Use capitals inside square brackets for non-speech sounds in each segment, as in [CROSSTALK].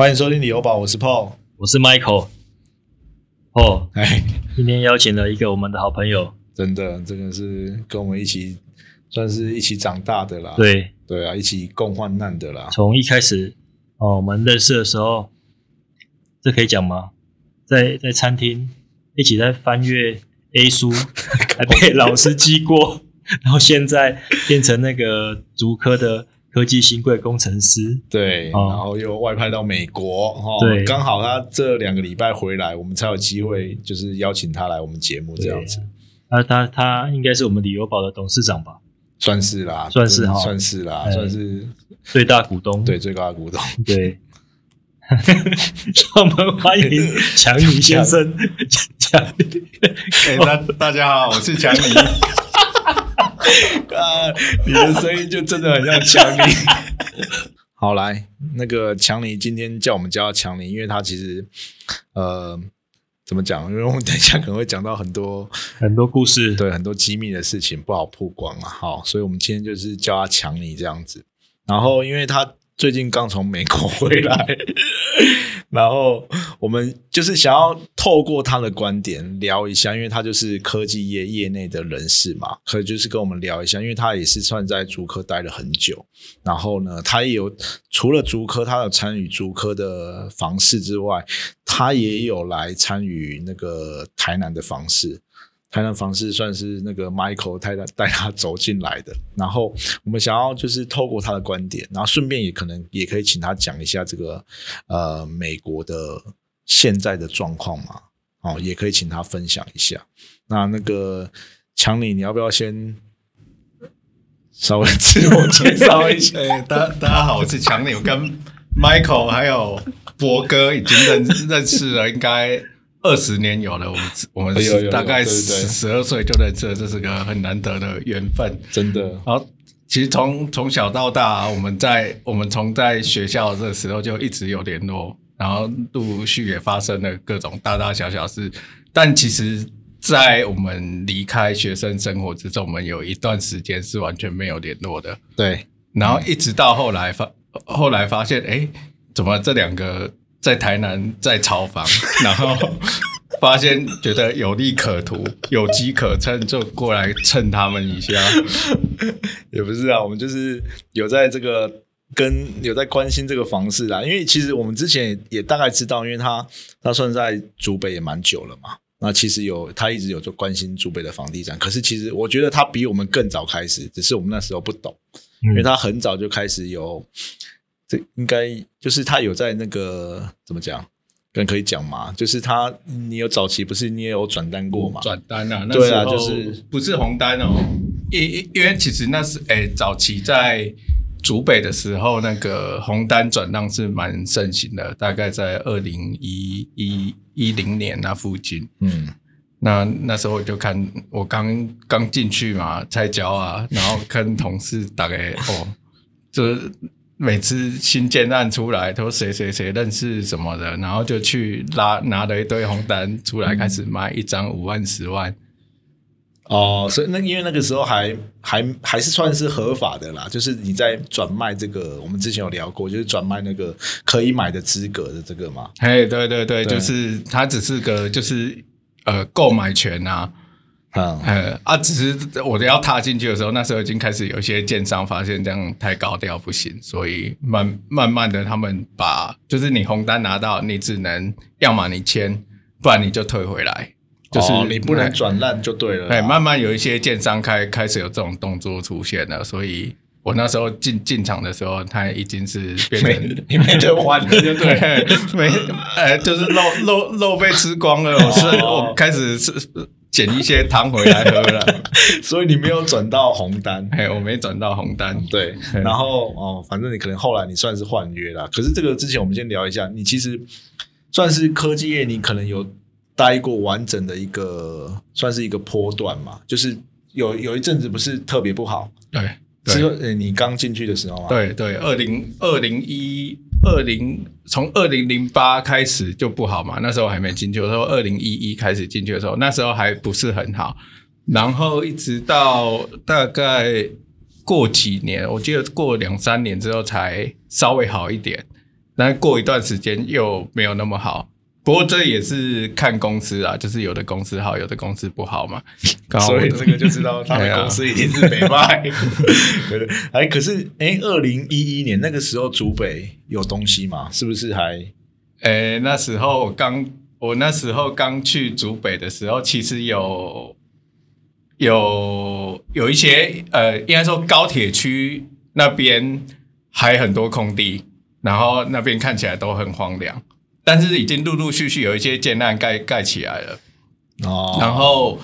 欢迎收听旅游宝，我是 Paul。我是 Michael。哦，哎，今天邀请了一个我们的好朋友，真的，这个是跟我们一起，算是一起长大的啦。对，对啊，一起共患难的啦。从一开始哦，我们认识的时候，这可以讲吗？在在餐厅一起在翻阅 A 书，[LAUGHS] 还被老师记过，然后现在变成那个足科的科技新贵工程师。对，哦然后又外派到美国，哈、对刚好他这两个礼拜回来，我们才有机会，就是邀请他来我们节目这样子，他他他应该是我们旅游宝的董事长吧，算是啦，算是哈算是啦，哎算是最大股东。对最高的股东。对，让 [LAUGHS] 我们欢迎强尼先生。强尼，哎、大大家好，我是强尼。[LAUGHS] 啊，你的声音就真的很像强尼。[LAUGHS] 好，来，那个强尼今天叫我们叫他强尼，因为他其实呃怎么讲？因为我们等一下可能会讲到很多很多故事。对很多机密的事情不好曝光啊。好，所以我们今天就是叫他强尼这样子。然后，因为他最近刚从美国回来，然后我们就是想要透过他的观点聊一下，因为他就是科技业业内的人士嘛，可以就是跟我们聊一下，因为他也是算在竹科待了很久，然后呢，他也有除了竹科，他有参与竹科的房市之外，他也有来参与那个台南的房市。台南房市算是那个 Michael 带他带他走进来的，然后我们想要就是透过他的观点，然后顺便也可能也可以请他讲一下这个呃美国的现在的状况嘛，哦，也可以请他分享一下。那那个强尼，你要不要先稍微自我介绍一下？[LAUGHS] 哎、大大家好，我是强尼，我跟 Michael 还有博哥已经认认识了，应该二十年有了。我们我们大概十十二岁就认识了，这是个很难得的缘分。真的，然后，其实从从小到大，我们在我们从在学校的时候就一直有联络，然后陆陆续续也发生了各种大大小小事。但其实，在我们离开学生生活之中，我们有一段时间是完全没有联络的。对，然后一直到后来发，后来发现，哎，怎么这两个在台南在炒房，[LAUGHS] 然后发现觉得有利可图，有机可乘，就过来蹭他们一下。[LAUGHS] 也不是啊，我们就是有在这个跟有在关心这个房市啦，因为其实我们之前也也大概知道，因为他他算在竹北也蛮久了嘛，那其实有他一直有做关心竹北的房地产，可是其实我觉得他比我们更早开始，只是我们那时候不懂，因为他很早就开始有，这应该就是他有在那个怎么讲，跟可以讲嘛，就是他你有早期不是你也有转单过嘛，转单啊，那对啊时候就是不是红单哦，因因因为其实那是哎早期在竹北的时候，那个红单转让是蛮盛行的，大概在二零一一一零年那附近。嗯。那那时候我就看，我刚刚进去嘛，菜椒啊，然后跟同事大概哦，就是每次新建案出来，都谁谁谁认识什么的，然后就去拉拿了一堆红单出来，开始卖一张五万、十万。哦，所以那因为那个时候还还还是算是合法的啦，就是你在转卖这个，我们之前有聊过，就是转卖那个可以买的资格的这个嘛。嘿，对对对，对就是它只是个就是呃购买权啊，嗯，呃啊，只是我要踏进去的时候，那时候已经开始有一些建商发现这样太高调不行，所以慢慢慢的他们把就是你红单拿到，你只能要么你签，不然你就退回来，就是、哦你不能转烂就对了啦。哎，慢慢有一些建商开开始有这种动作出现了，所以我那时候进进场的时候，他已经是变成你没得换了，就 [LAUGHS] 对没，呃，就是肉肉肉被吃光了，我是哦我开始是捡一些汤回来喝了，[LAUGHS] 所以你没有转到红单。哎，我没转到红单，对，然后哦，反正你可能后来你算是换约了。可是这个之前我们先聊一下，你其实算是科技业，你可能有待过完整的一个，算是一个波段嘛，就是有有一阵子不是特别不好，对是对呃你刚进去的时候嘛，对对，二零二零一二零从二零零八开始就不好嘛，那时候还没进去，我说二零一一开始进去的时候，那时候还不是很好，然后一直到大概过几年，我记得过两三年之后才稍微好一点。但过一段时间又没有那么好。不过这也是看公司啊，就是有的公司好，有的公司不好嘛。[LAUGHS] 好所以这个就知道他公司一定是北派。[LAUGHS] 对对，哎，可是哎，二零一一年那个时候，竹北有东西嘛？是不是还哎，那时候我刚我那时候刚去竹北的时候，其实有有有一些呃，应该说高铁区那边还很多空地，然后那边看起来都很荒凉，但是已经陆陆续续有一些建案盖盖起来了。哦？然后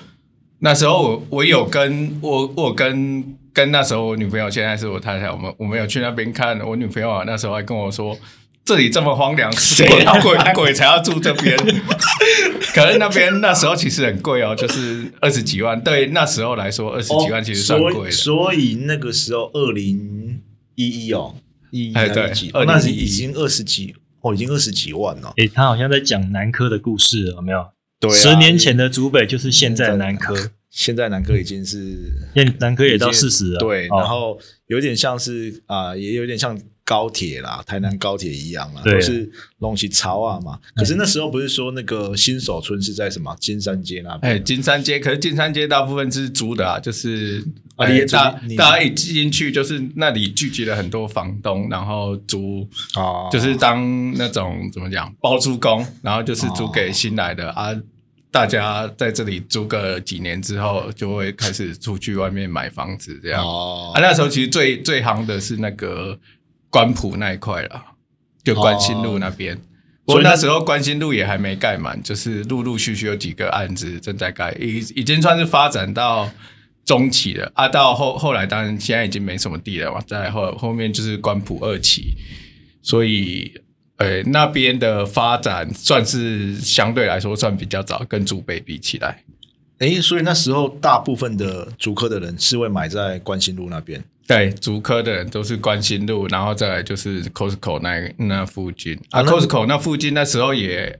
那时候我我有跟我我跟跟那时候我女朋友，现在是我太太，我们我们有去那边看。我女朋友啊那时候还跟我说，这里这么荒凉，谁要鬼 [LAUGHS] 鬼才要住这边？[LAUGHS] 可是那边那时候其实很贵哦，就是二十几万，对那时候来说二十几万其实算哦所以贵的。所以那个时候二零一一哦，一哎对几？2011哦那是已经二十几哦，已经二十几万了。诶，他好像在讲南科的故事，有没有？对啊，十年前的竹北就是现在的南科，现在南科已经是南科也到四十了。对，哦然后有点像是啊、也有点像高铁啦，台南高铁一样啦，对都是东西潮啊嘛。可是那时候不是说那个新手村是在什么金山街那边？哎，金山街，可是金山街大部分是租的啊，就是啊大大家一进去，就是那里聚集了很多房东，然后租哦，就是当那种怎么讲包租公，然后就是租给新来的、啊，大家在这里租个几年之后，就会开始出去外面买房子这样。哦啊，那时候其实最最行的是那个关埔那一块了，就关心路那边。不过所以那那时候关心路也还没盖满，就是陆陆续续有几个案子正在盖，已已经算是发展到中期了啊。到后后来当然现在已经没什么地了嘛，在后后面就是关埔二期，所以呃那边的发展算是相对来说算比较早，跟竹北比起来。哎，所以那时候大部分的竹科的人是会买在关心路那边。对，竹科的人都是关心路，然后再来就是 Costco 那那附近啊啊，Costco 那附近那时候也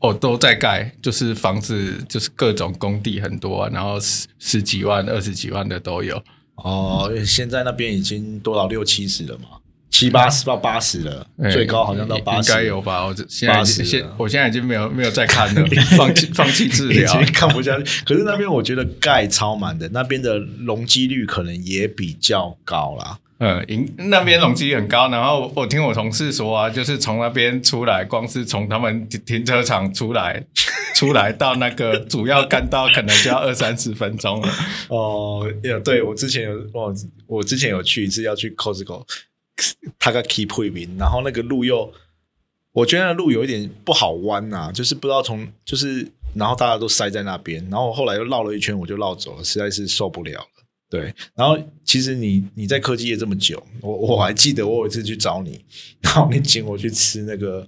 哦都在盖，就是房子就是各种工地很多、啊，然后十十几万、二十几万的都有。哦，现在那边已经多少六七十了嘛，七八十到八十了，哎最高好像到八十，应该有吧？我这现在已经80现了我现在已经没有没有再看了，[LAUGHS] 放弃放弃治已疗。经看不下去。可是那边我觉得钙超满的，那边的容积率可能也比较高啦。嗯，营那边容积很高，然后我听我同事说啊，就是从那边出来，光是从他们停停车场出来，[LAUGHS] 出来到那个主要干道，可能就要二三十分钟了。哦，也对我之前有哦，我之前有去一次要去 Costco，[LAUGHS] 他个 keep 会名，然后那个路又，我觉得那路有一点不好弯呐、就是不知道从就是，然后大家都塞在那边，然后后来又绕了一圈，我就绕走了，实在是受不了了。对，然后其实你你在科技业这么久，我我还记得我有一次去找你，[LAUGHS] 然后你请我去吃那个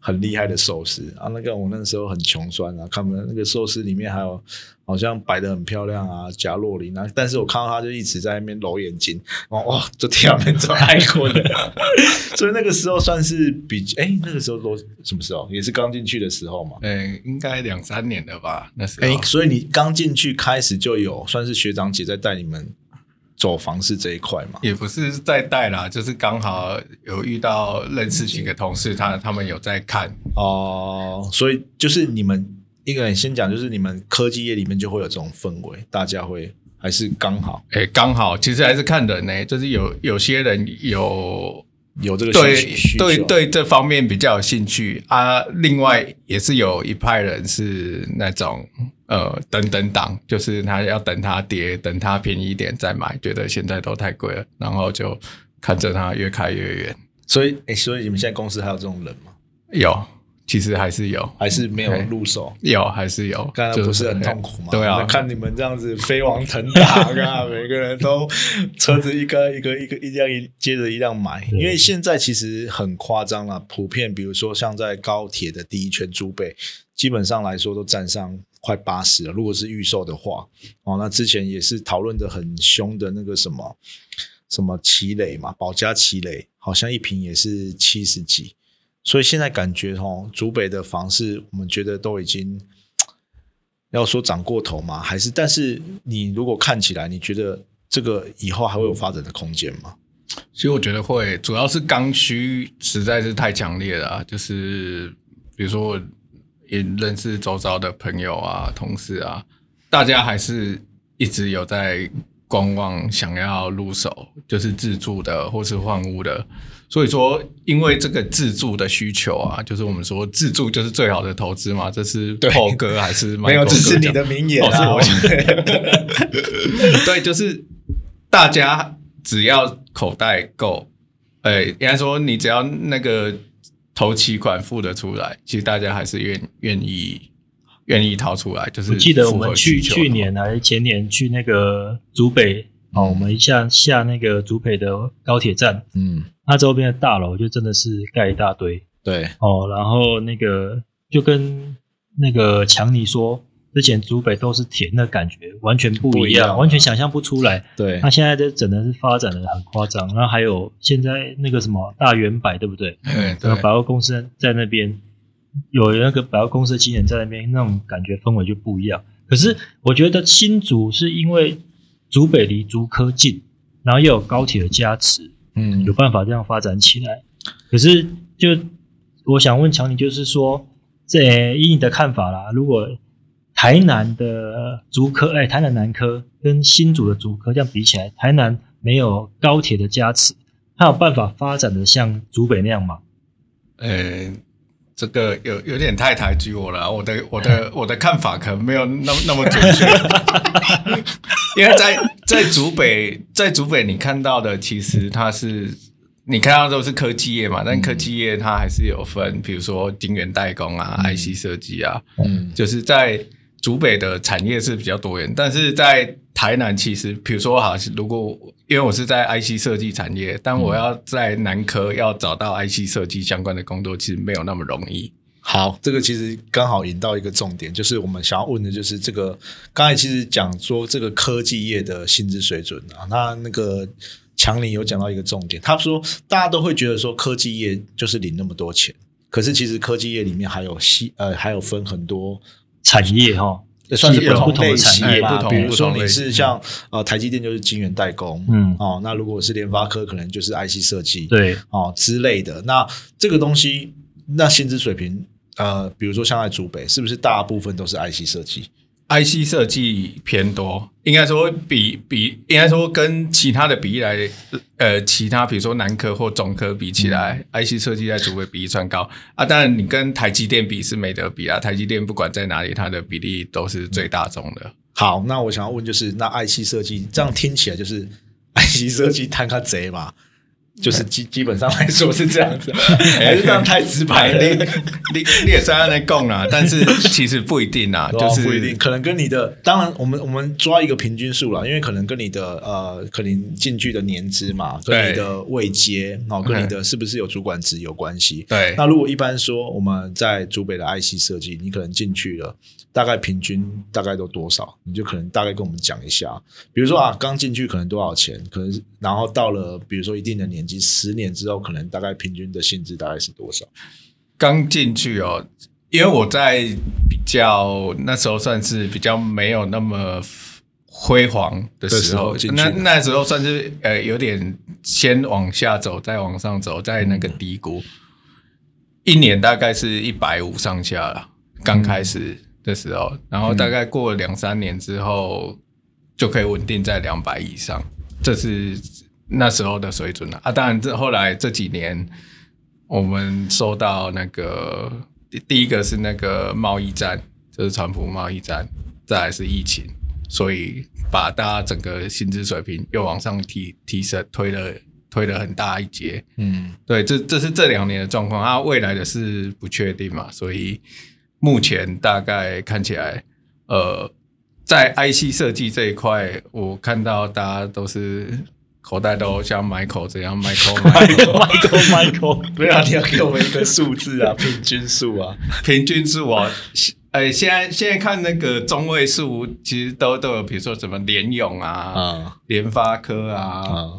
很厉害的寿司啊，那个我那时候很穷酸啊，看们那个寿司里面还有好像摆的很漂亮啊，贾洛林啊，但是我看到他就一直在那边揉眼睛，哦哇，就天边做爱困的，[LAUGHS] 所以那个时候算是比哎那个时候都什么时候？也是刚进去的时候嘛。嗯，应该两三年了吧？那时候。哎，所以你刚进去开始就有算是学长姐在带你们走房市这一块嘛？也不是在带啦，就是刚好有遇到认识几个同事，他他们有在看，哦，所以就是你们一个人先讲，就是你们科技业里面就会有这种氛围，大家会还是刚好哎，刚好其实还是看人呢、就是有有些人有有这个对需需求对对这方面比较有兴趣啊。另外也是有一派人是那种呃等等党，就是他要等它跌，等它便宜一点再买，觉得现在都太贵了，然后就看着它越开越远。所以哎，所以你们现在公司还有这种人吗？有，其实还是有，还是没有入手？有还是有，刚才不是很痛苦吗？对啊，看你们这样子飞黄腾达啊，[LAUGHS] 每个人都车子一个一个一个一辆一接着一辆买，因为现在其实很夸张了，普遍比如说像在高铁的第一圈租备，基本上来说都占上快八十了。如果是预售的话，哦，那之前也是讨论的很凶的那个什么什么奇磊嘛，保家奇磊，好像一瓶也是七十几。所以现在感觉哦，竹北的房市，我们觉得都已经 [TSK] 要说涨过头吗？还是？但是你如果看起来，你觉得这个以后还会有发展的空间吗？其实我觉得会，主要是刚需实在是太强烈了、就是比如说我也认识周遭的朋友啊、同事啊，大家还是一直有在观望，想要入手，就是自住的或是换屋的。所以说，因为这个自住的需求啊，就是我们说自住就是最好的投资嘛，这是对 Paul 哥还是 [LAUGHS] 没有这是你的名言哦是啊！我 [LAUGHS] 对，就是大家只要口袋够，呃，应该说你只要那个头期款付得出来，其实大家还是愿愿意愿意掏出来。就是我记得我们去去年还是前年去那个竹北哦，我们一下下那个竹北的高铁站，嗯，它周边的大楼就真的是盖一大堆。对，哦，然后那个就跟那个强尼说，之前竹北都是田的感觉，完全不一样，一样完全想象不出来。对。那，现在这整的是发展的很夸张，然后还有现在那个什么大圆百，对不对？哎，对。百货公司在那边有那个百货公司的经理人在那边，那种感觉氛围就不一样。可是我觉得新竹是因为竹北离竹科近，然后又有高铁的加持，嗯有办法这样发展起来。可是就我想问强尼，就是说，这以你的看法啦，如果台南的竹科，哎，台南南科跟新竹的竹科这样比起来，台南没有高铁的加持，它有办法发展的像竹北那样吗？呃，这个有有点太抬举我了，我的我的 [LAUGHS] 我的看法可能没有那么那么准确，[LAUGHS] 因为在在竹北，在竹北你看到的其实它是你看到都是科技业嘛，但科技业它还是有分，比如说晶圆代工啊、IC 设计啊，嗯。就是在竹北的产业是比较多元，但是在台南其实，比如说好，如果因为我是在 IC 设计产业，但我要在南科要找到 IC 设计相关的工作，其实没有那么容易。好，这个其实刚好引到一个重点，就是我们想要问的，就是这个刚才其实讲说这个科技业的薪资水准啊，那那个强林有讲到一个重点，他说大家都会觉得说科技业就是领那么多钱，可是其实科技业里面还有细呃还有分很多产业哈，算是不同不同的类型产业吧，不同比如说你是像呃台积电就是晶圆代工，嗯哦，那如果是联发科可能就是 IC 设计，对，哦之类的。那这个东西，那薪资水平，呃，比如说像在竹北，是不是大部分都是 IC 设计？IC 设计偏多，应该说比比应该说跟其他的比例来，呃，其他比如说南科或中科比起来、i c 设计在主位比例算高啊。当然，你跟台积电比是没得比啊。台积电不管在哪里，它的比例都是最大宗的。好，那我想要问就是，那 IC 设计这样听起来就是 IC 设计贪个贼嘛？就是基 [LAUGHS] 基本上来说是这样子，还是这样太直白。了？你你你也是在那供啦，[LAUGHS] 但是其实不一定啊，对啊就是不一定，可能跟你的，当然我们我们抓一个平均数啦，因为可能跟你的呃，可能进去的年资嘛，跟对你的位阶，哦，跟你的是不是有主管职有关系。对。那如果一般说我们在主北的 IC 设计，你可能进去了，大概平均大概都多少？你就可能大概跟我们讲一下，比如说啊，刚进去可能多少钱，可能然后到了比如说一定的年纪，十年之后，可能大概平均的薪资大概是多少？刚进去哦，因为我在比较那时候算是比较没有那么辉煌的的时时候，那那时候算是呃有点先往下走，再往上走，在那个低谷，一年大概是一百五上下了，刚开始的时候，然后大概过了两三年之后，就可以稳定在两百以上，这是那时候的水准了啊。当然，这后来这几年。我们受到那个第第一个是那个贸易战，就是川普贸易战，再来是疫情，所以把大家整个薪资水平又往上提提升，推了推了很大一截。嗯，对，这这是这两年的状况，啊，未来的是不确定嘛，所以目前大概看起来，呃，在 IC 设计这一块，我看到大家都是口袋都像 Michael 这样，Michael [LAUGHS] Michael。Michael [LAUGHS] 对啊，[LAUGHS] 你要给我们一个数字啊，平均数啊。平均数啊，呃，现在现在看那个中位数，其实都都有，比如说什么联咏啊、啊联发科啊，啊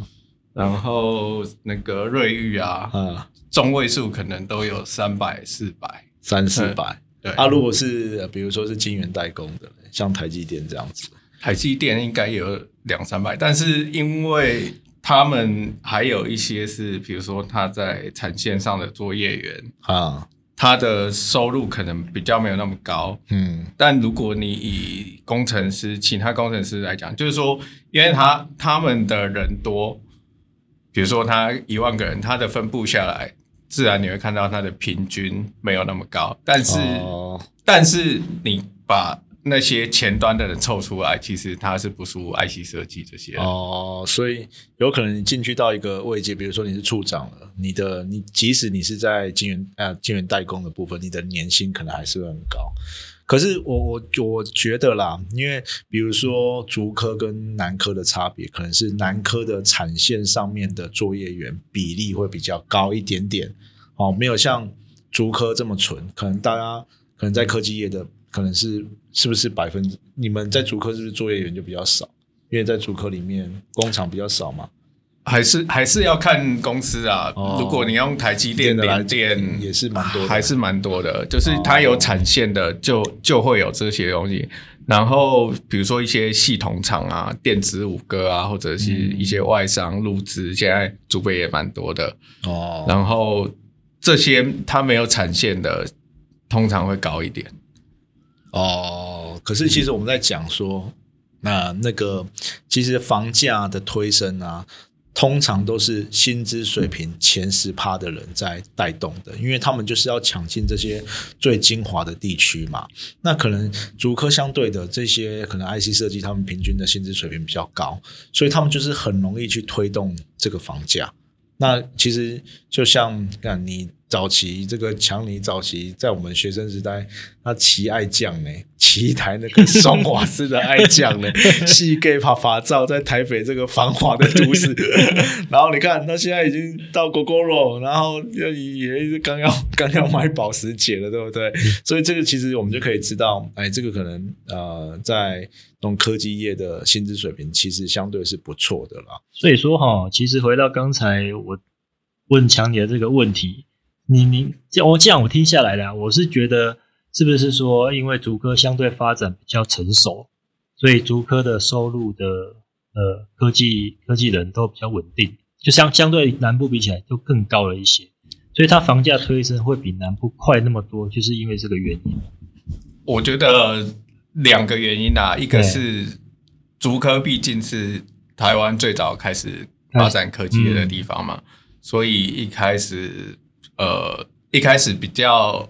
然后那个瑞昱啊，啊，中位数可能都有三百、四百。三四百。对，啊，如果是呃比如说是晶圆代工的，像台积电这样子，台积电应该有两三百，但是因为他们还有一些是，比如说他在产线上的作业员，啊，他的收入可能比较没有那么高。嗯但如果你以工程师、其他工程师来讲，就是说，因为他他们的人多，比如说他一万个人，他的分布下来，自然你会看到他的平均没有那么高。但是，哦但是你把那些前端的人凑出来，其实他是不输 IC 设计这些。哦，所以有可能你进去到一个位阶，比如说你是处长了，你的你即使你是在晶圆呃晶圆代工的部分，你的年薪可能还是会很高。可是我我我觉得啦，因为比如说竹科跟南科的差别，可能是南科的产线上面的作业员比例会比较高一点点，哦，没有像竹科这么纯。可能大家可能在科技业的，可能是是不是百分之你们在主科是不是作业员就比较少？因为在主科里面工厂比较少嘛，还是还是要看公司啊。哦如果你用台积电、的来联电，也是蛮多的还是蛮多的。就是它有产线的，就就会有这些东西。然后比如说一些系统厂啊、电子五哥啊，或者是一些外商入资，现在主备也蛮多的。哦，然后这些它没有产线的，通常会高一点。哦，可是其实我们在讲说，那那个其实房价的推升啊，通常都是薪资水平前十趴的人在带动的，因为他们就是要抢进这些最精华的地区嘛。那可能主科相对的这些可能 IC 设计，他们平均的薪资水平比较高，所以他们就是很容易去推动这个房价。那其实就像你早期这个强尼早期在我们学生时代，他骑爱将呢，骑一台那个双瓦斯的爱将呢，细 gay 爬爬照在台北这个繁华的都市，[LAUGHS] 然后你看他现在已经到 GoGoRo，然后也也是刚要刚要买保时捷了，对不对？所以这个其实我们就可以知道，哎，这个可能呃在这种科技业的薪资水平其实相对是不错的啦。所以说哈，其实回到刚才我问强尼的这个问题，你你这我这样我听下来了，我是觉得是不是说，因为竹科相对发展比较成熟，所以竹科的收入的呃科技科技人都比较稳定，就相相对南部比起来就更高了一些，所以它房价推升会比南部快那么多，就是因为这个原因。我觉得两个原因啊，一个是竹科毕竟是台湾最早开始发展科技的地方嘛，所以一开始呃一开始比较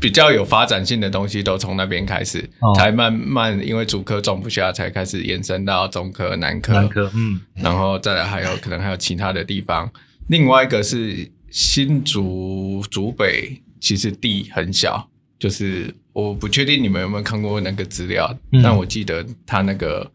比较有发展性的东西都从那边开始，哦才慢慢因为主科装不下，才开始延伸到中科、南科，南科，嗯，然后再来还有可能还有其他的地方。另外一个是新竹竹北，其实地很小，就是我不确定你们有没有看过那个资料，嗯但我记得它那个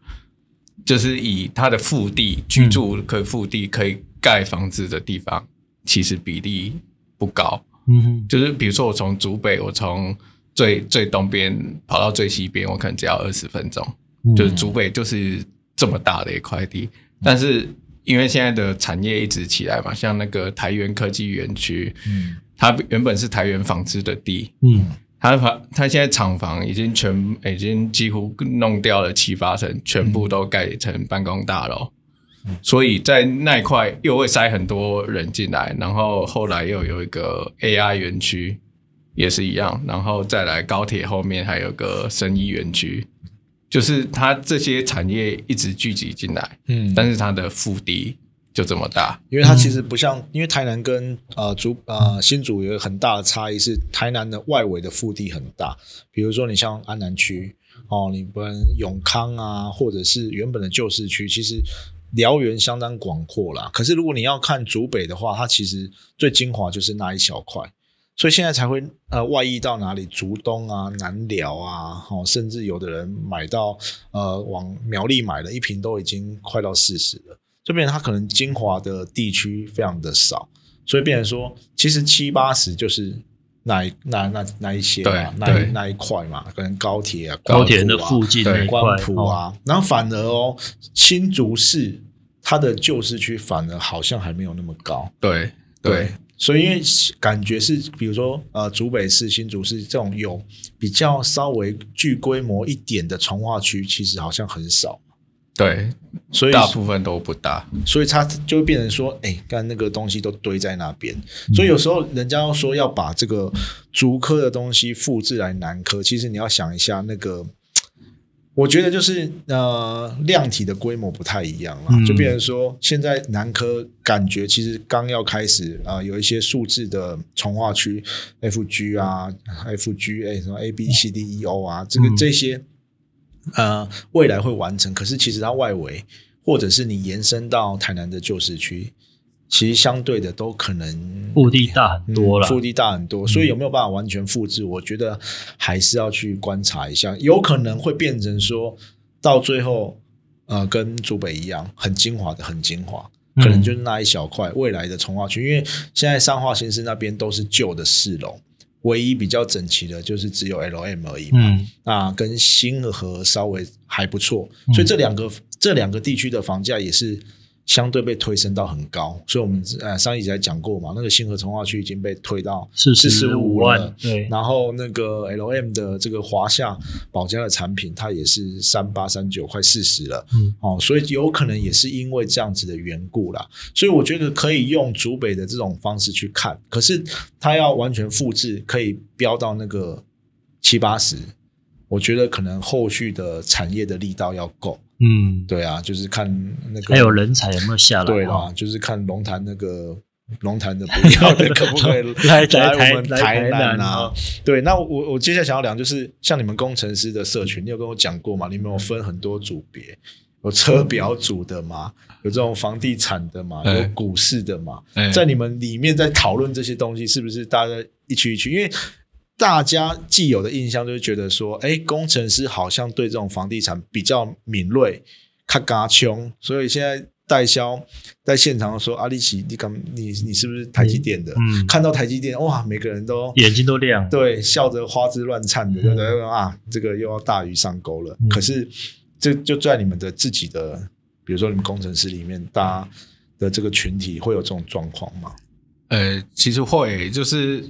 就是以它的腹地居住可以腹地可以盖房子的地方，其实比例不高。嗯哼，就是比如说我从竹北，我从最最东边跑到最西边，我可能只要二十分钟。嗯。就是竹北就是这么大的一块地，但是因为现在的产业一直起来嘛，像那个台源科技园区，嗯，它原本是台源纺织的地，嗯。它它它现在厂房已经全已经几乎弄掉了七八成，全部都盖成办公大楼。所以在那一块又会塞很多人进来，然后后来又有一个 AI 园区，也是一样，然后再来高铁后面还有个生医园区，就是它这些产业一直聚集进来，嗯但是它的腹地就这么大，因为它其实不像，因为台南跟呃主呃新竹有一个很大的差异是，台南的外围的腹地很大，比如说你像安南区哦，你不然永康啊，或者是原本的旧市区，其实辽源相当广阔啦。可是如果你要看竹北的话，它其实最精华就是那一小块。所以现在才会呃外溢到哪里，竹东啊、南寮啊，哦，甚至有的人买到呃往苗栗买了一瓶都已经快到四十了，就变成它可能精华的地区非常的少，所以变成说其实七八十就是那一那那那一些嘛对，那一那一块嘛，可能高铁啊、高铁的附近那一块关埔哦。啊，然后反而哦新竹市它的旧市区反而好像还没有那么高，对。对，所以因为感觉是，比如说呃，竹北市、新竹市这种有比较稍微具规模一点的从化区，其实好像很少。对，所以大部分都不大。所以它就会变成说，哎、干那个东西都堆在那边。所以有时候人家要说要把这个竹科的东西复制来南科，其实你要想一下那个。我觉得就是呃量体的规模不太一样了，嗯就变成说现在南科感觉其实刚要开始啊、呃有一些数字的从化区，FG 啊，FG A 什么 A B C D E O 啊，这个嗯这些呃未来会完成，可是其实它外围或者是你延伸到台南的旧市区，其实相对的都可能腹地大很多了，嗯腹地大很多，所以有没有办法完全复制？我觉得还是要去观察一下，有可能会变成说到最后，呃，跟竹北一样，很精华的，很精华，嗯可能就是那一小块未来的从化区，因为现在上化新市那边都是旧的市楼。唯一比较整齐的就是只有 L M 而已嘛，嗯。那跟新河稍微还不错，嗯。所以这两个这两个地区的房价也是相对被推升到很高。所以我们呃上一集才讲过嘛，那个星河从化区已经被推到四十十五万，对，然后那个 L M 的这个华夏保家的产品，它也是三八三九快四十了，嗯哦，所以有可能也是因为这样子的缘故啦。所以我觉得可以用竹北的这种方式去看，可是它要完全复制，可以飙到那个七八十，我觉得可能后续的产业的力道要够。嗯，对啊，就是看那个还有人才有没有下来？对啦，哦，就是看龙潭那个龙潭的不要的可不可以 [LAUGHS] 来来来我们台台南南啊哦？对，那我我接下来想要聊就是像你们工程师的社群，你有跟我讲过吗？你们有分很多组别，有车表组的嘛，有这种房地产的嘛，哎有股市的嘛，哎在你们里面在讨论这些东西，是不是大家一区一区？因为大家既有的印象就是觉得说，哎，工程师好像对这种房地产比较敏锐，他嘎穷，所以现在代销在现场说阿里奇，你刚你你是不是台积电的？嗯，看到台积电，哇，每个人都眼睛都亮，对笑得花枝乱颤的，对不对？啊，这个又要大鱼上钩了。嗯可是这就在你们的自己的，比如说你们工程师里面，大家的这个群体会有这种状况吗？呃，其实会就是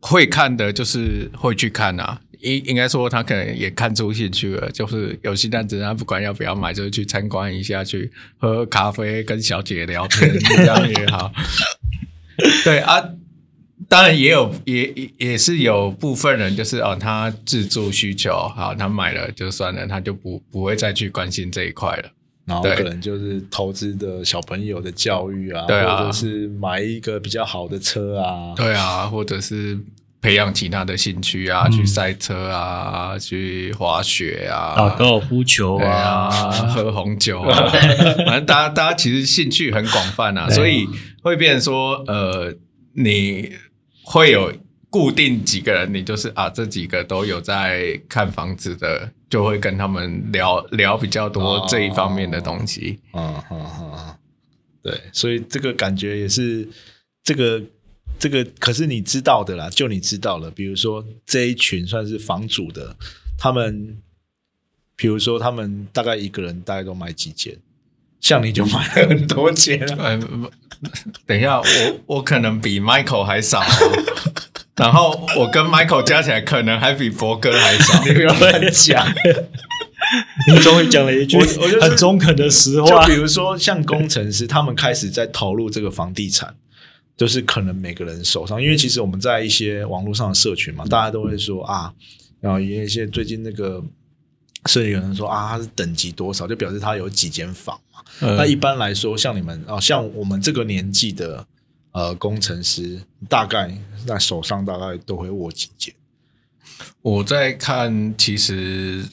会看的，就是会去看啊。应应该说他可能也看出兴趣了，就是有新单子，他不管要不要买，就是去参观一下，去喝咖啡，跟小姐聊天，这样也好。对啊，当然也有，也也也是有部分人，就是哦，他自助需求，好，他买了就算了，他就不不会再去关心这一块了。对然后可能就是投资的小朋友的教育啊，对啊。或者是买一个比较好的车啊，对啊，或者是培养其他的兴趣啊，嗯。去赛车啊，去滑雪啊，打高尔夫球对啊，啊，喝红酒啊，[LAUGHS] 反正大家大家其实兴趣很广泛啊，对所以会变成说，呃，你会有固定几个人，你就是啊，这几个都有在看房子的，就会跟他们聊聊比较多哦。这一方面的东西。嗯嗯嗯嗯，对，所以这个感觉也是这个这个，可是你知道的啦，就你知道了，比如说这一群算是房主的，他们，比如说他们大概一个人大概都买几件，像你就买了很多间啊，嗯，[LAUGHS] 等一下，我我可能比 Michael 还少哦、[LAUGHS] 然后我跟 Michael 加起来可能还比博哥还少。[LAUGHS] 你不要乱讲。[LAUGHS] 你终于讲了一句我我就是很中肯的实话就话比。如说像工程师，他们开始在投入这个房地产，就是可能每个人手上，因为其实我们在一些网络上的社群嘛，大家都会说啊，然后有一些最近那个社群有人说啊，他是等级多少，就表示他有几间房嘛。那一般来说，像你们啊，像我们这个年纪的呃工程师，大概在手上大概都会握几件。我在看，其实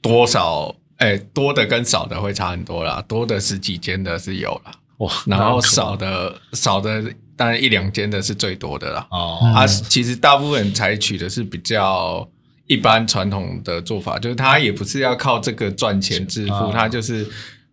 多少哎、多的跟少的会差很多啦，多的十几间的是有啦，哇，然后少的少的当然一两间的是最多的啦。哦，嗯啊，其实大部分人采取的是比较一般传统的做法，就是他也不是要靠这个赚钱致富，啊他就是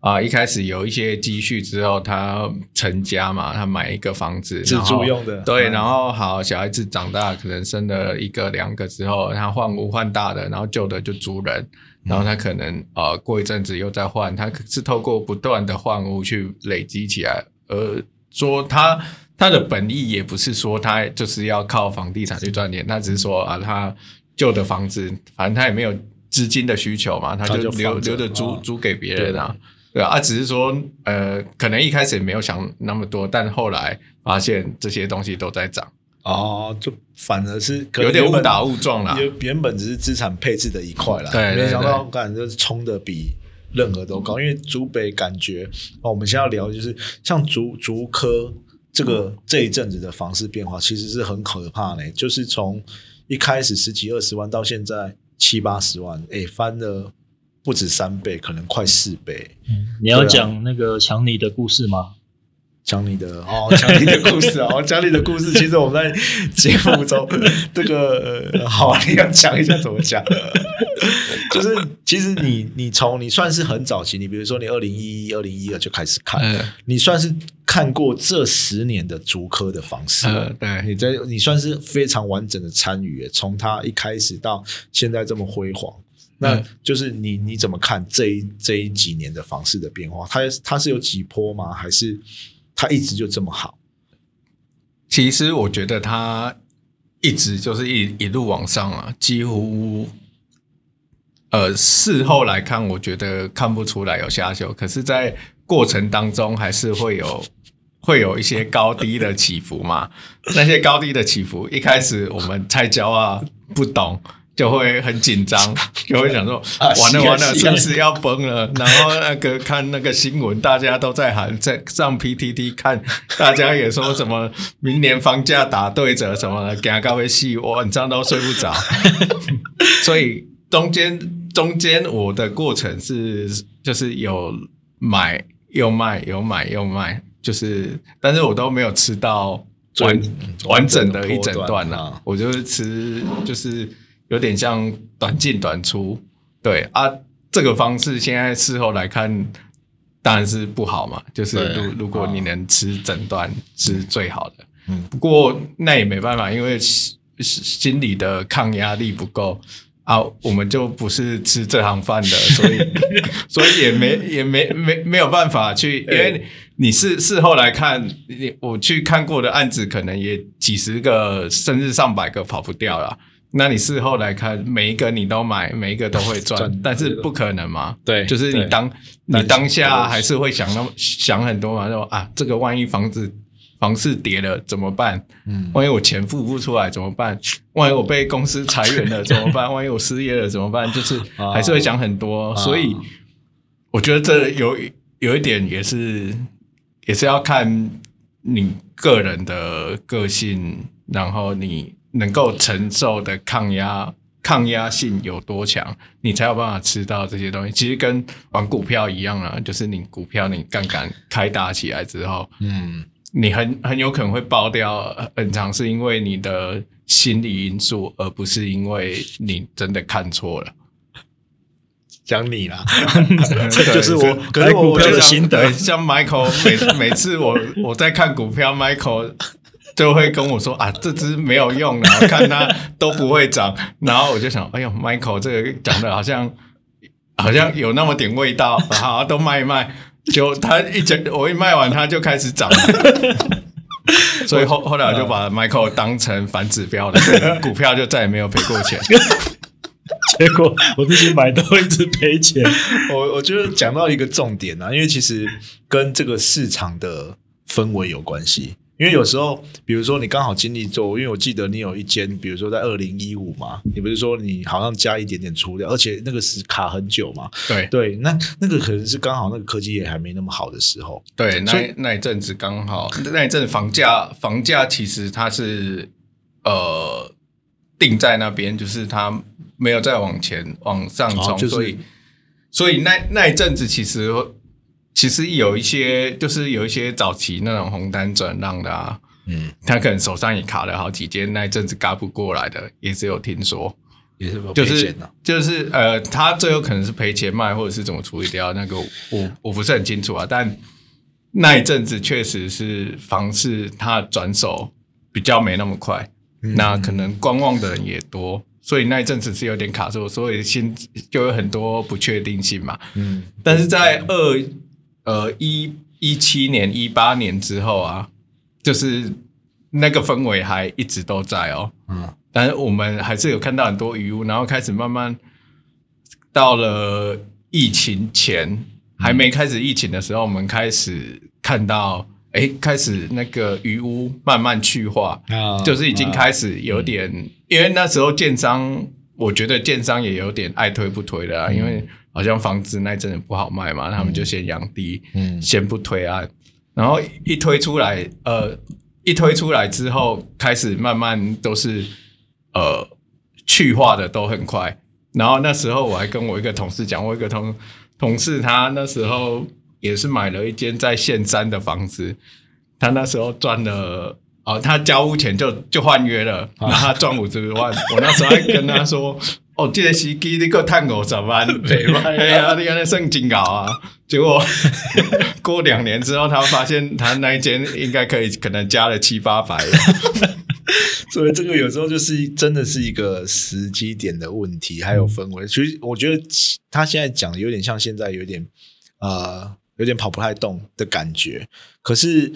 啊、一开始有一些积蓄之后，他成家嘛，他买一个房子自住用的对，嗯然后好小孩子长大，可能生了一个两个之后，他换屋换大的，然后旧的就租人。然后他可能呃过一阵子又再换，他是透过不断的换屋去累积起来，而说他他的本意也不是说他就是要靠房地产去赚钱，他只是说啊他旧的房子，反正他也没有资金的需求嘛，他他就留就留着租哦租给别人啊。对啊，啊，只是说，呃，可能一开始也没有想那么多，但后来发现这些东西都在涨，哦，就反而是可有点误打误撞啦。原原本只是资产配置的一块啦，对对没想到感觉冲的比任何都高。因为竹北感觉哦，我们现在要聊的就是像竹竹科这个这一阵子的房市变化，其实是很可怕的，就是从一开始十几二十万到现在七八十万，哎，翻了不止三倍，可能快四倍。你要讲那个强尼的故事吗？讲你的哦，讲你的故事哦，讲你的故事。其实我们在节目中，[LAUGHS] 这个、呃、好，你要讲一下怎么讲？就是其实你你从你算是很早期，你比如说你二零一一、二零一二就开始看，呃你算是看过这十年的足科的方式。呃，对，你在你算是非常完整的参与耶，从他一开始到现在这么辉煌，那嗯就是你你怎么看这一这一几年的房市的变化？它它是有几波吗？还是它一直就这么好？其实我觉得它一直就是一一路往上啊，几乎呃事后来看，我觉得看不出来有下修，可是，在过程当中还是会有会有一些高低的起伏嘛。那些高低的起伏，一开始我们菜椒啊不懂。就会很紧张，[LAUGHS] 就会想说完了完了，是不是要崩了？然后那个看那个新闻，大家都在喊，在上 PTT 看，大家也说什么明年房价打对折什么的，给他高位戏，我晚上都睡不着。[LAUGHS] 所以中间中间我的过程是就是有买又卖，有买又卖，就是但是我都没有吃到完完整的一整段、啊我就是吃就是有点像短进短出，对啊，这个方式现在事后来看。当然是不好嘛，就是如如果你能吃整段是最好的。嗯不过那也没办法，因为心心理的抗压力不够啊，我们就不是吃这行饭的，[LAUGHS] 所以所以也没也没没没有办法去，因为你是事后来看，你我去看过的案子，可能也几十个甚至上百个跑不掉了。那你事后来看，每一个你都买，每一个都会赚，但是不可能嘛？对就是你当你当下还是会想那么想很多嘛，说啊，这个万一房子房市跌了怎么办？嗯，万一我钱付不出来怎么办？万一我被公司裁员了怎么办？万一我失业了怎么办？就是啊还是会想很多，啊所以我觉得这有有一点也是也是要看你个人的个性，然后你能够承受的抗压抗压性有多强，你才有办法吃到这些东西。其实跟玩股票一样啊，就是你股票你杠杆开大起来之后，嗯，你很很有可能会爆掉，呃很长是因为你的心理因素，而不是因为你真的看错了。讲你啦，[LAUGHS] 这就是我可是我买股票的心得。像 Michael 每每次我我在看股票，Michael 就会跟我说啊，这只没有用了，看它都不会涨。[LAUGHS] 然后我就想，哎呦，Michael 这个讲的好像好像有那么点味道，好都卖一卖。就他一讲，我一卖完，它就开始涨了。[LAUGHS] 所以后后来我就把 Michael 当成反指标了股票，就再也没有赔过钱。[LAUGHS] 结果我自己买都一直赔钱。我我觉得讲到一个重点啊，因为其实跟这个市场的氛围有关系。因为有时候，比如说你刚好经历做，因为我记得你有一间，比如说在二零一五嘛，你不是说你好像加一点点出料，而且那个是卡很久嘛，对。对，那那个可能是刚好那个科技也还没那么好的时候，对，那那一阵子刚好，那一阵子房价房价其实它是呃定在那边，就是它没有再往前往上冲，哦就是所以所以那那一阵子其实其实有一些就是有一些早期那种红单转让的啊，嗯，他可能手上也卡了好几间，那一阵子嘎不过来的，也是有听说。也是有就是就是呃，他最后可能是赔钱卖，或者是怎么处理掉那个我我不是很清楚啊。但那一阵子确实是房市它转手比较没那么快，嗯那可能观望的人也多，所以那一阵子是有点卡住，所以心就有很多不确定性嘛。嗯，但是在二呃一一七年、一八年之后啊，就是那个氛围还一直都在哦。嗯，但是我们还是有看到很多余屋，然后开始慢慢到了疫情前，还没开始疫情的时候，我们开始看到，哎，开始那个余屋慢慢去化，啊就是已经开始有点，因为那时候建商，我觉得建商也有点爱推不推的啊，因为好像房子那阵子不好卖嘛，他们就先养低，嗯先不推案，然后一推出来，呃，一推出来之后，开始慢慢都是呃去化的都很快。然后那时候我还跟我一个同事讲，我一个同同事他那时候也是买了一间在县山的房子，他那时候赚了。哦，他交屋前就就换约了，然后他赚五十万。我那时候还跟他说：“哦，这个司机你给我探五十万，[LAUGHS] 对吧？[LAUGHS] 哎呀，你看那圣经搞啊！”结果 [LAUGHS] 过两年之后，他发现他那一间应该可以，可能加了七八百。所以这个有时候就是真的是一个时机点的问题，还有氛围。其实我觉得他现在讲的有点像现在有点呃有点跑不太动的感觉，可是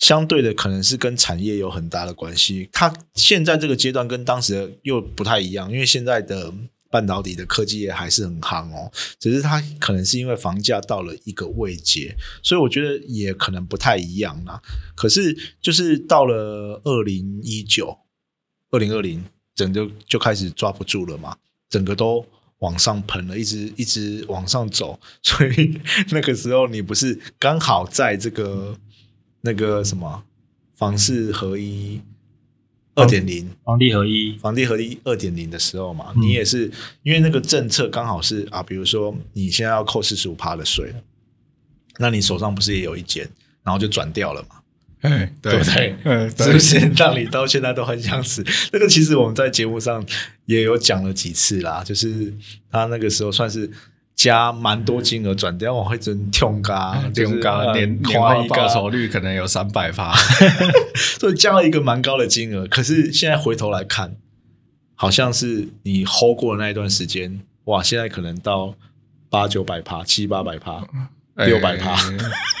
相对的可能是跟产业有很大的关系。它现在这个阶段跟当时的又不太一样，因为现在的半导体的科技业还是很夯哦，只是它可能是因为房价到了一个位阶，所以我觉得也可能不太一样啦。可是就是到了二零一九、二零二零，整个就开始抓不住了嘛，整个都往上喷了，一直一直往上走，所以那个时候你不是刚好在这个那个什么房市合一二点零。房地合一，房地合一二点零的时候嘛，嗯你也是因为那个政策刚好是啊，比如说你现在要扣四十五趴的税，那你手上不是也有一间，然后就转掉了嘛，哎，对不对？嗯，是不是让你到现在都很想死？那个其实我们在节目上也有讲了几次啦，就是他那个时候算是加蛮多金额转掉，我会真跳嘎，跳嘎年年一个报酬率可能有三百趴。所以加了一个蛮高的金额，可是现在回头来看，好像是你 hold 过的那一段时间，哇，现在可能到八九百趴、七八百趴，六百趴。哎 [LAUGHS]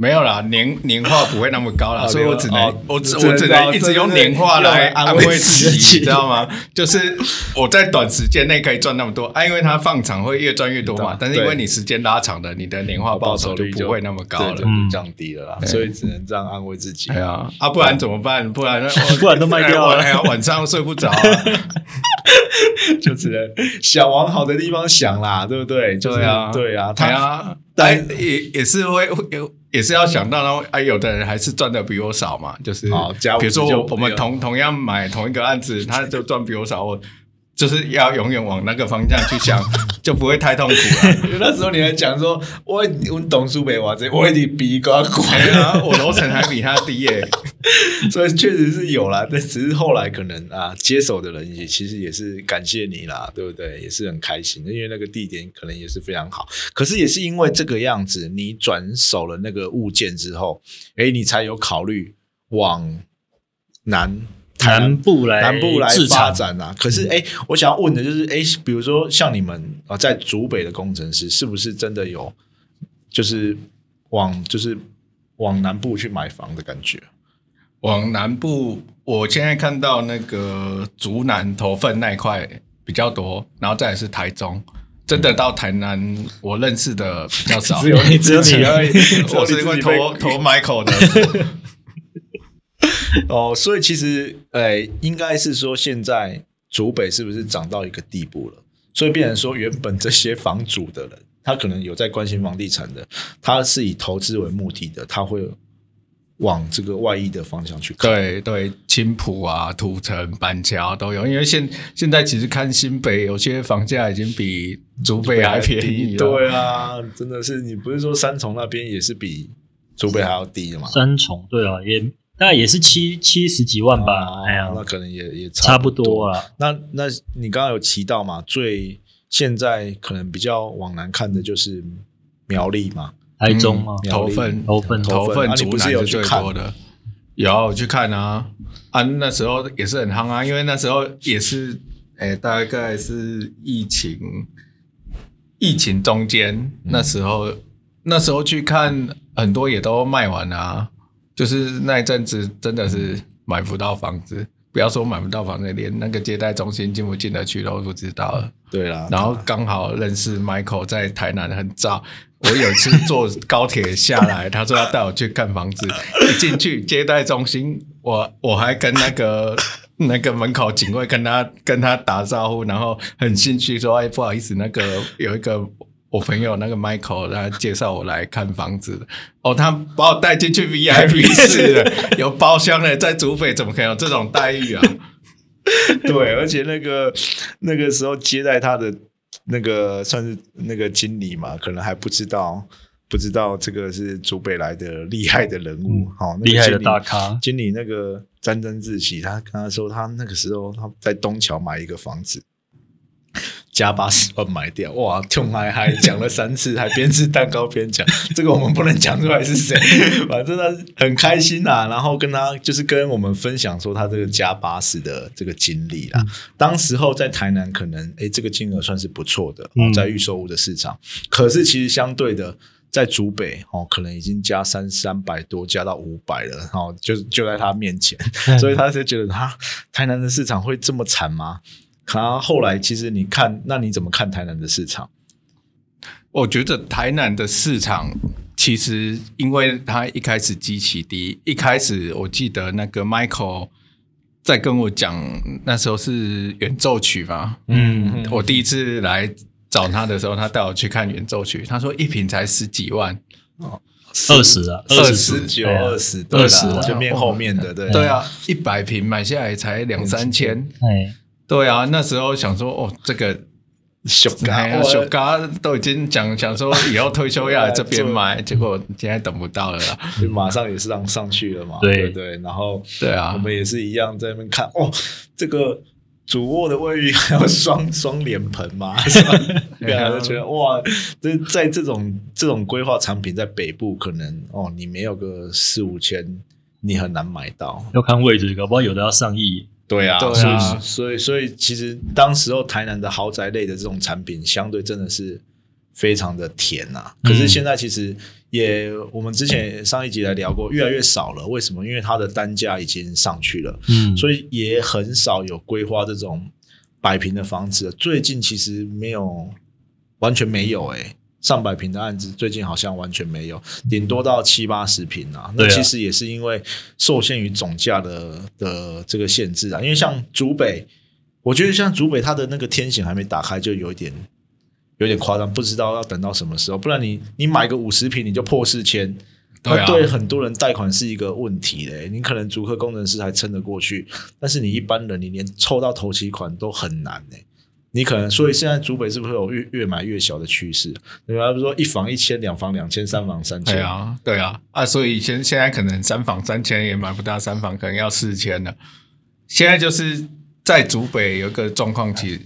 没有啦，年年化不会那么高啦，哦所以我只能、哦我只我只能一直用年化来安慰自自己知道吗？就是我在短时间内可以赚那么多啊，因为它放长会越赚越多嘛，但是因为你时间拉长了，你的年化报酬就率不会那么高了降低了啦，所以只能这样安慰自己对啊，啊，不然怎么办？不然不然都卖掉了哎呀，晚上睡不着啊。就只能想往好的地方想啦，对不对？就是对啊对啊，哎他呀，但哎也也是会会有也是要想到，然后哎，有的人还是赚的比我少嘛，就是比如说我我们同同样买同一个案子，他就赚比我少，我 [LAUGHS] 就是要永远往那个方向去想，就不会太痛苦了。[LAUGHS] 那时候你还讲说，我我懂书北我这，我已经比高哎贵啊，我楼层还比他低耶、[LAUGHS] 所以确实是有啦，但只是后来可能啊，接手的人也其实也是感谢你啦，对不对？也是很开心，因为那个地点可能也是非常好。可是也是因为这个样子，你转手了那个物件之后，哎，你才有考虑往南南部来南部来发展啊。可是哎，我想要问的就是，哎，比如说像你们啊，在竹北的工程师，是不是真的有就是往就是往南部去买房的感觉？往南部，我现在看到那个竹南头份那一块比较多，然后再来是台中。真的到台南，我认识的比较少。[LAUGHS] 只有你自己而已，我是会投投 Michael 的。[LAUGHS] 哦，所以其实，呃，应该是说现在竹北是不是涨到一个地步了？所以变成说，原本这些房主的人，他可能有在关心房地产的，他是以投资为目的的，他会往这个外溢的方向去看。对对，青浦啊、土城、板桥都有，因为现现在其实看新北，有些房价已经比竹北 [LAUGHS] 还便宜了。对啊，真的是，你不是说三重那边也是比竹北还要低的吗？三重对啊，也大概也是七七十几万吧，哦哎呀，那可能也也差不不多啊。那那你刚刚有提到嘛，最现在可能比较往南看的就是苗栗嘛，台中嘛，苗栗头份头份头份。不是竹南是有去看？最多的。有我去看啊。啊，那时候也是很夯啊，因为那时候也是，诶、大概是疫情疫情中间，那时候那时候去看，很多也都卖完了啊，就是那一阵子真的是买不到房子，不要说买不到房子，连那个接待中心进不进得去都不知道了。对啦，然后刚好认识 Michael 在台南很早，我有一次坐高铁下来，他说要带我去看房子，[LAUGHS] 一进去接待中心，我我还跟那个 [LAUGHS] 那个门口警卫跟他跟他打招呼，然后很兴趣说：“哎，不好意思，那个有一个我朋友那个 Michael，他介绍我来看房子，哦，他把我带进去 VIP [LAUGHS] 室了，有包厢的，在竹北怎么可能有这种待遇啊？”对，而且那个那个时候接待他的那个算是那个经理嘛，可能还不知道不知道这个是祖北来的厉害的人物，好、那个厉害的大咖经理那个沾沾自喜，他跟他说，他那个时候他在东桥买一个房子。加八十万买掉，哇！痛嗨嗨讲了三次，还边吃蛋糕边讲，[LAUGHS] 这个我们不能讲出来是谁，[LAUGHS] 反正他很开心啦。然后跟他就是跟我们分享说他这个加八十的这个经历啦。当时候在台南可能诶这个金额算是不错的，嗯在预售屋的市场，可是其实相对的。在竹北哦，可能已经加三三百多，加到五百了，然哦，就就在他面前，所以他就觉得他台南的市场会这么惨吗？他后来其实你看，那你怎么看台南的市场？我觉得台南的市场其实，因为它一开始极其低，一开始我记得那个 Michael 在跟我讲，那时候是演奏曲嘛，嗯，我第一次来找他的时候，他带我去看演奏曲，他说一瓶才十几万，二十啊，二十十九、二十二十、对啦20就面后面的，对对啊，一百瓶买下来才两三千，哎，对啊，那时候想说哦，这个小哎呀，嘎，小嘎都已经讲想说以后退休要来这边买，结果现在等不到了啦。就马上也是让上去了嘛，对对不对，然后对啊我们也是一样在那边看，哦，这个主卧的卫浴还有双 [LAUGHS] 双脸盆嘛，是吧？对啊，就觉得哇，这在这种这种规划产品在北部可能哦，你没有个四五千，你很难买到。要看位置，搞不好有的要上亿。对啊，对所啊以所以所以其实当时候台南的豪宅类的这种产品，相对真的是非常的甜呐、可是现在其实也，我们之前上一集来聊过，越来越少了。为什么？因为它的单价已经上去了，嗯，所以也很少有规划这种百平的房子。最近其实没有，完全没有诶、上百平的案子最近好像完全没有，顶多到七八十平啊。那其实也是因为受限于总价的的这个限制啊。因为像竹北，我觉得像竹北它的那个天险还没打开，就有一点有点夸张，不知道要等到什么时候。不然你你买个五十平你就破四千。那对很多人贷款是一个问题嘞，你可能足科工程师还撑得过去，但是你一般人你连凑到头期款都很难嘞。你可能，所以现在竹北是不是有越越买越小的趋势？你？比如说一房一千，两房两千，三房三千。对啊，对啊，啊，所以现现在可能三房三千也买不到，三房可能要四千了。现在就是在竹北有一个状况，其实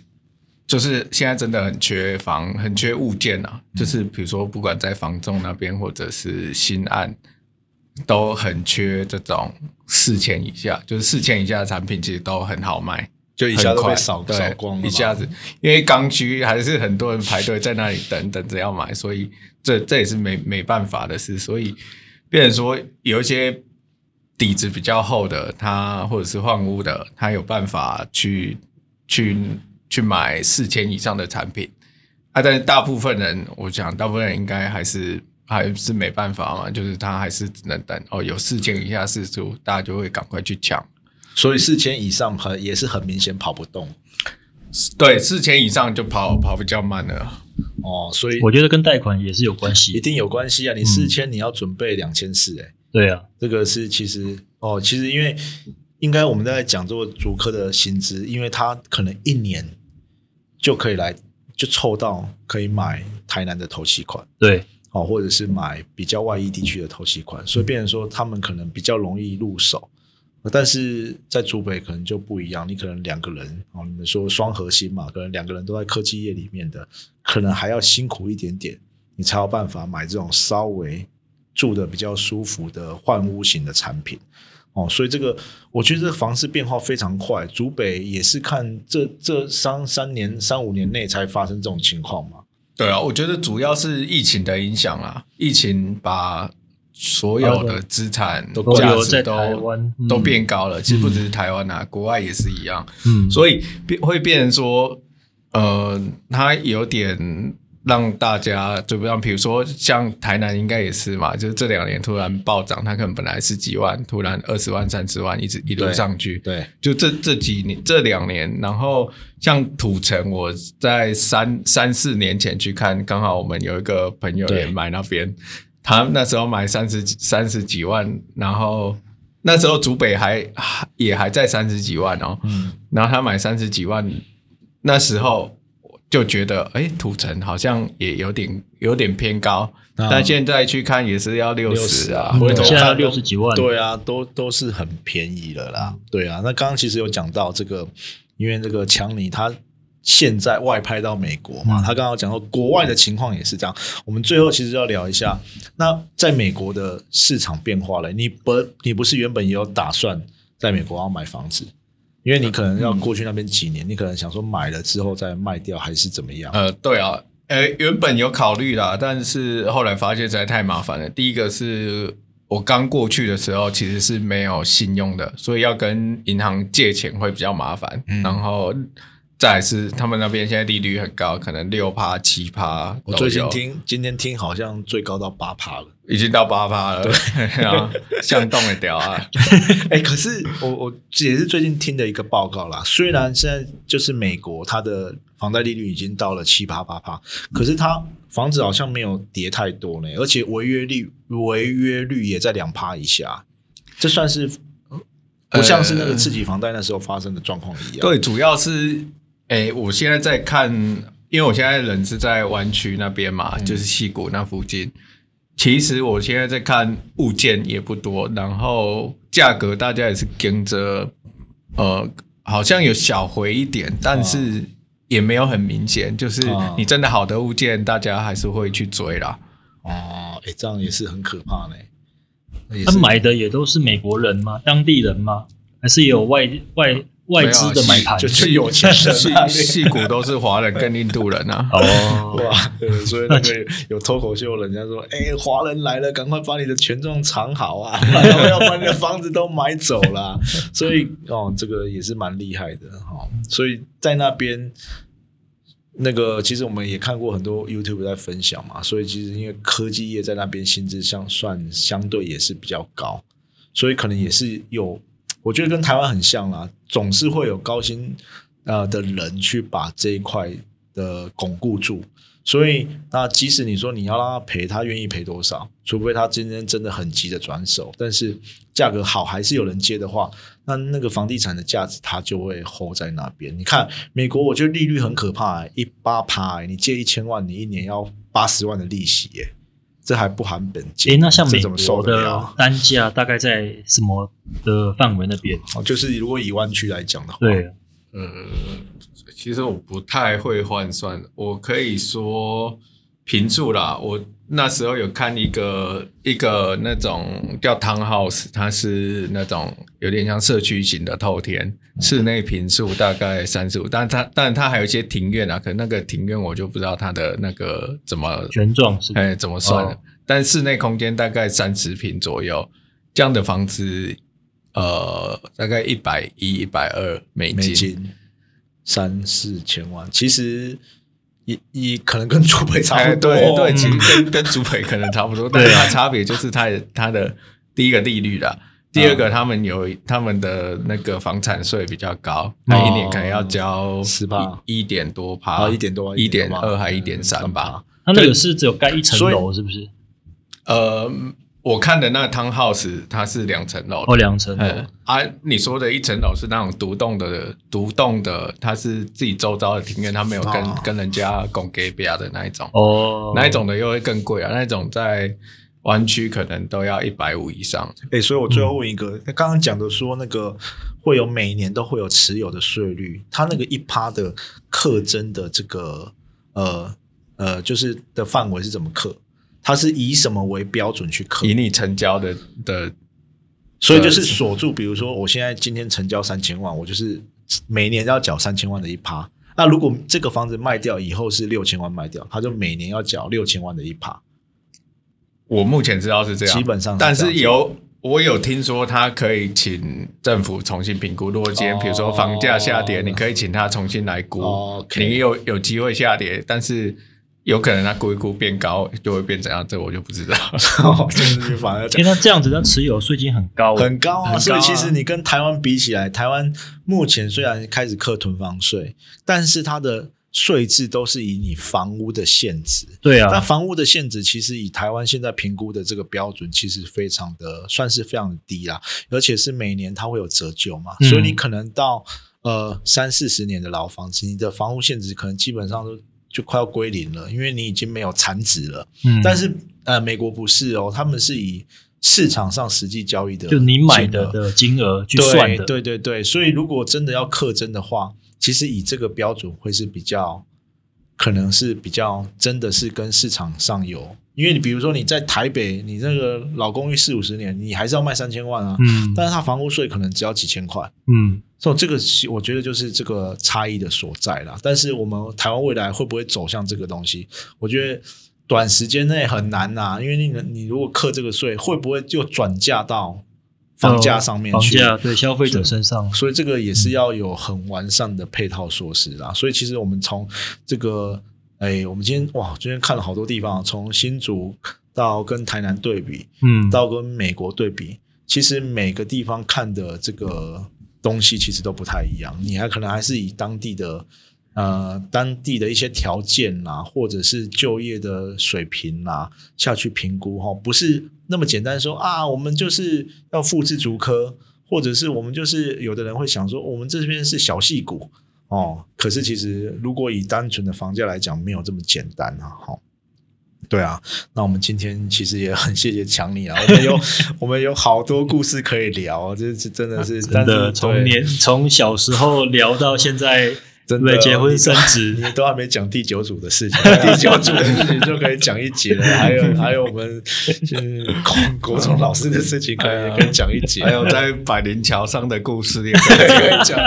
就是现在真的很缺房，很缺物件啊。就是比如说，不管在房仲那边或者是新案，都很缺这种四千以下，就是四千以下的产品，其实都很好卖。就一下都被扫扫光了一下子，因为刚需还是很多人排队在那里等等着要买，所以这这也是没没办法的事，所以变成说有一些底子比较厚的，他或者是换屋的，他有办法去去去买四千以上的产品。啊，但是大部分人，我想大部分人应该还是还是没办法嘛，就是他还是只能等哦，有四千以下四出，大家就会赶快去抢。所以四千以上很也是很明显跑不动对，四千以上就跑跑比较慢了。哦，所以我觉得跟贷款也是有关系一。定有关系啊！你四千你要准备两千四，哎，对啊，这个是其实哦，其实因为应该我们在讲这个主科的薪资，因为他可能一年就可以来就凑到可以买台南的头期款对，哦，或者是买比较外溢地区的头期款，所以变成说他们可能比较容易入手。但是在竹北可能就不一样，你可能两个人哦，你们说双核心嘛，可能两个人都在科技业里面的，可能还要辛苦一点点，你才有办法买这种稍微住的比较舒服的换屋型的产品哦。所以这个我觉得这个房市变化非常快，竹北也是看这这三三年三五年内才发生这种情况嘛。对啊，我觉得主要是疫情的影响啦，疫情把所有的资产都价值都都变高了。其实不只是台湾啊，国外也是一样。嗯，所以变会变成说，呃，它有点让大家追不上。比如说像台南应该也是嘛，就是这两年突然暴涨，它可能本来是几万，突然二十万、三十万，一直一路上去。对，就这这几年这两年，然后像土城，我在三三四年前去看，刚好我们有一个朋友对也买那边，他那时候买三十几三十几万，然后那时候竹北还还也还在三十几万哦，嗯，然后他买三十几万，那时候就觉得，哎，土城好像也有点有点偏高，啊。但现在去看也是要六十啊，嗯回头现在要看都60几万。对啊，都都是很便宜了啦。对啊，那刚刚其实有讲到这个，因为这个强尼他现在外派到美国嘛，嗯他刚刚有讲到国外的情况也是这样。我们最后其实要聊一下，那在美国的市场变化了，你不你不是原本也有打算在美国要买房子？因为你可能要过去那边几年，你可能想说买了之后再卖掉，还是怎么样？呃，对啊，呃，原本有考虑啦，但是后来发现实在太麻烦了。第一个是我刚过去的时候其实是没有信用的，所以要跟银行借钱会比较麻烦。嗯然后再来是他们那边现在利率很高，可能六趴七趴。我最近听今天听好像最高到八趴了。已经到八趴了，对 [LAUGHS] 啊，像动的屌啊，[LAUGHS] 哎、可是我我也是最近听的一个报告啦。虽然现在就是美国它的房贷利率已经到了七八八趴，可是它房子好像没有跌太多呢，而且违约率违约率也在两趴以下，这算是不像是那个刺激房贷那时候发生的状况一样。对，主要是，诶，我现在在看，因为我现在人是在湾区那边嘛，嗯就是溪谷那附近。其实我现在在看物件也不多，然后价格大家也是跟着，呃，好像有小回一点，但是也没有很明显。就是哦你真的好的物件，大家还是会去追啦。哦，哎、这样也是很可怕呢。他买的也都是美国人吗？当地人吗？还是有外外外资的买盘？就就有钱人戏啊戏骨都是华人跟印度人啊。哦，哇，对，所以那个有脱口秀，人家说，哎、华人来了，赶快把你的权重藏好啊，[LAUGHS] 要把你的房子都买走了。所以哦，这个也是蛮厉害的哈、哦。所以在那边，那个其实我们也看过很多 YouTube 在分享嘛，所以其实因为科技业在那边薪资相算相对也是比较高，所以可能也是有，我觉得跟台湾很像啦，总是会有高薪呃的人去把这一块的巩固住。所以，那即使你说你要让他赔，他愿意赔多少？除非他今天真的很急的转手，但是价格好还是有人接的话，那那个房地产的价值它就会 hold 在那边。你看美国，我觉得利率很可怕、一八趴、你借一千万，你一年要八十万的利息、欸，这还不含本金。诶，那像美国的？单价大概在什么的范围那边？哦，就是如果以湾区来讲的话，对，呃，其实我不太会换算，我可以说平住啦。我那时候有看一个一个那种叫 townhouse，它是那种有点像社区型的透天，室内平数大概三十五，但它但它还有一些庭院啊，可能那个庭院我就不知道它的那个怎么权状是哎怎么算的，哦。但室内空间大概三十平左右，这样的房子。呃，大概一百一、一百二美美金三四千万，其实也也可能跟主北差哎，不多。对对，嗯。其实跟跟竹北可能差不多，但是它差别就是它的它的第一个利率啦，第二个他们有他们的那个房产税比较高，他一年可能要交十八一一点多趴，啊，一点多，一点二还一点三吧。。他那个是只有盖一层楼，是不是？呃，我看的那个 townhouse 它是两层楼哦，两层楼嗯。啊，你说的一层楼是那种独栋的，独栋的，它是自己周遭的庭院，它没有跟、哦跟人家拱给比亚的那一种。哦，那一种的又会更贵啊，那一种在湾区可能都要一百五以上。哎、所以我最后问一个，那刚刚讲的说那个会有每年都会有持有的税率，它那个一趴的课征的这个呃呃，就是的范围是怎么课？它是以什么为标准去课以？你成交的的，所以就是锁住，比如说我现在今天成交三千万，我就是每年要缴三千万的一趴。那如果这个房子卖掉以后是六千万卖掉，他就每年要缴六千万的一趴。我目前知道是这样，基本上是但这样子。是有我有听说他可以请政府重新评估。如果今天哦比如说房价下跌，你可以请他重新来估，哦，OK。你有有机会下跌，但是有可能他估一估变高，就会变怎样，这我就不知道。[LAUGHS] 就是反而因为他这样子，他持有税金很高，很高啊，很高啊。所以其实你跟台湾比起来，台湾目前虽然开始课囤房税，但是它的税制都是以你房屋的现值。对啊，那房屋的现值其实以台湾现在评估的这个标准，其实非常的算是非常的低啦，而且是每年它会有折旧嘛，嗯。所以你可能到呃三四十年的老房子，你的房屋现值可能基本上都就快要归零了，因为你已经没有产值了。嗯，但是呃，美国不是哦，他们是以市场上实际交易的就你买的的金额去对算的，对对对，所以如果真的要课征的话，其实以这个标准会是比较，可能是比较真的是跟市场上有，因为你比如说你在台北，你那个老公寓四五十年，你还是要卖三千万啊，嗯但是它房屋税可能只要几千块，嗯，所以这个是我觉得就是这个差异的所在啦。但是我们台湾未来会不会走向这个东西？我觉得短时间内很难呐、因为你你如果课这个税，会不会就转嫁到房价上面房去？价对消费者身上，所以这个也是要有很完善的配套措施啦。所以其实我们从这个，哎，我们今天哇，今天看了好多地方，从新竹到跟台南对比，嗯，到跟美国对比，其实每个地方看的这个东西其实都不太一样。你还可能还是以当地的呃当地的一些条件啦，或者是就业的水平啦下去评估哈，不是那么简单说啊，我们就是要复制足科，或者是我们就是有的人会想说，我们这边是小戏股哦，可是其实如果以单纯的房价来讲，没有这么简单啊，哈。对啊，那我们今天其实也很谢谢强尼啊，我们有 [LAUGHS] 我们有好多故事可以聊，这是真的是真的从年从小时候聊到现在，真的结婚你生子你都还没讲第九组的事情，[LAUGHS] 第九组的事情就可以讲一节了。还有 [LAUGHS] 还有我们就是国国中老师的事情，可以 [LAUGHS] 可以讲一节。还有在百灵桥上的故事也可以讲，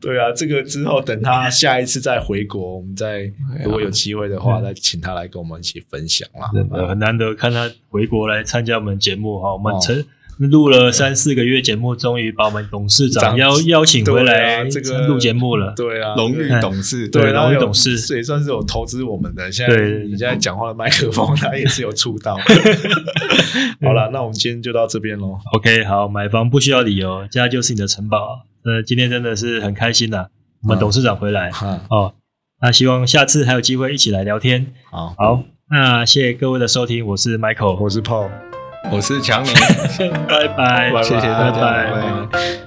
对啊，这个之后等他下一次再回国，我们再如果有机会的话，再请他来跟我们一起分享啦。真的很难得看他回国来参加我们节目哈，我们哦成录了三四个月节目，终于把我们董事长长邀邀请回对来啊，这个录节目了。对啊，荣誉哎董事，对荣誉董事这也算是有投资我们的。现在对你现在讲话的麦克风，他也是有触到。[LAUGHS] [LAUGHS] 好了，那我们今天就到这边喽。OK，好，买房不需要理由，家就是你的城堡。呃，今天真的是很开心呐、我们嗯董事长回来、哈，哦，那希望下次还有机会一起来聊天。好，好，那谢谢各位的收听，我是 Michael，我是 Paul，我是强尼。[LAUGHS] 拜拜，谢谢大家拜。拜拜